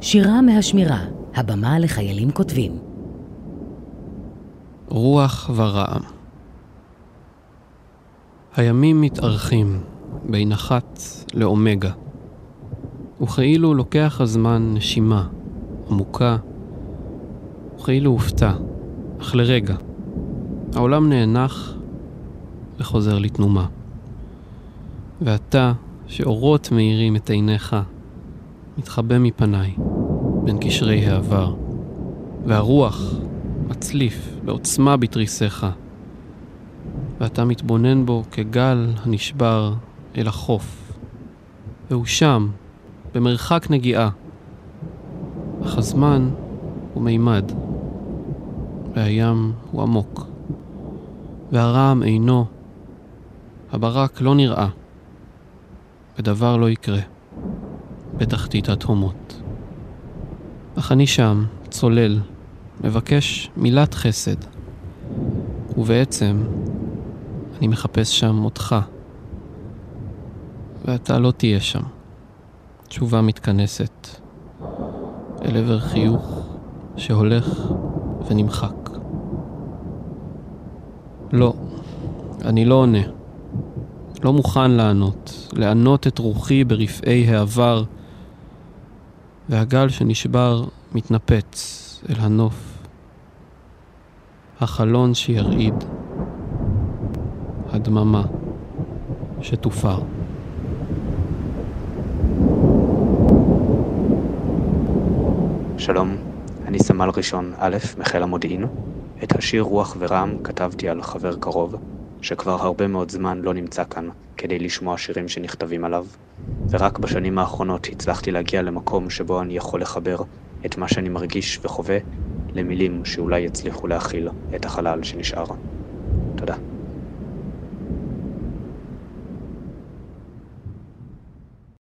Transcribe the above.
שירה מהשמירה, הבמה לחיילים כותבים. רוח ורעם. הימים מתארכים בין אחת לאומגה, וכאילו לוקח הזמן נשימה עמוקה, וכאילו הופתע, אך לרגע. העולם נאנח וחוזר לתנומה. ואתה, שאורות מאירים את עיניך, מתחבא מפניי בין קשרי העבר, והרוח מצליף בעוצמה בתריסיך, ואתה מתבונן בו כגל הנשבר אל החוף, והוא שם, במרחק נגיעה, אך הזמן הוא מימד, והים הוא עמוק, והרעם אינו, הברק לא נראה, ודבר לא יקרה, בתחתית התהומות. אך אני שם, צולל, מבקש מילת חסד, ובעצם אני מחפש שם אותך, ואתה לא תהיה שם. תשובה מתכנסת אל עבר חיוך שהולך ונמחק. לא, אני לא עונה. לא מוכן לענות, לענות את רוחי ברפאי העבר, והגל שנשבר מתנפץ אל הנוף. החלון שירעיד, הדממה שתופר. שלום, אני סמל ראשון א' מחיל המודיעין. את השיר רוח ורעם כתבתי על חבר קרוב, שכבר הרבה מאוד זמן לא נמצא כאן כדי לשמוע שירים שנכתבים עליו, ורק בשנים האחרונות הצלחתי להגיע למקום שבו אני יכול לחבר את מה שאני מרגיש וחווה למילים שאולי יצליחו להכיל את החלל שנשאר.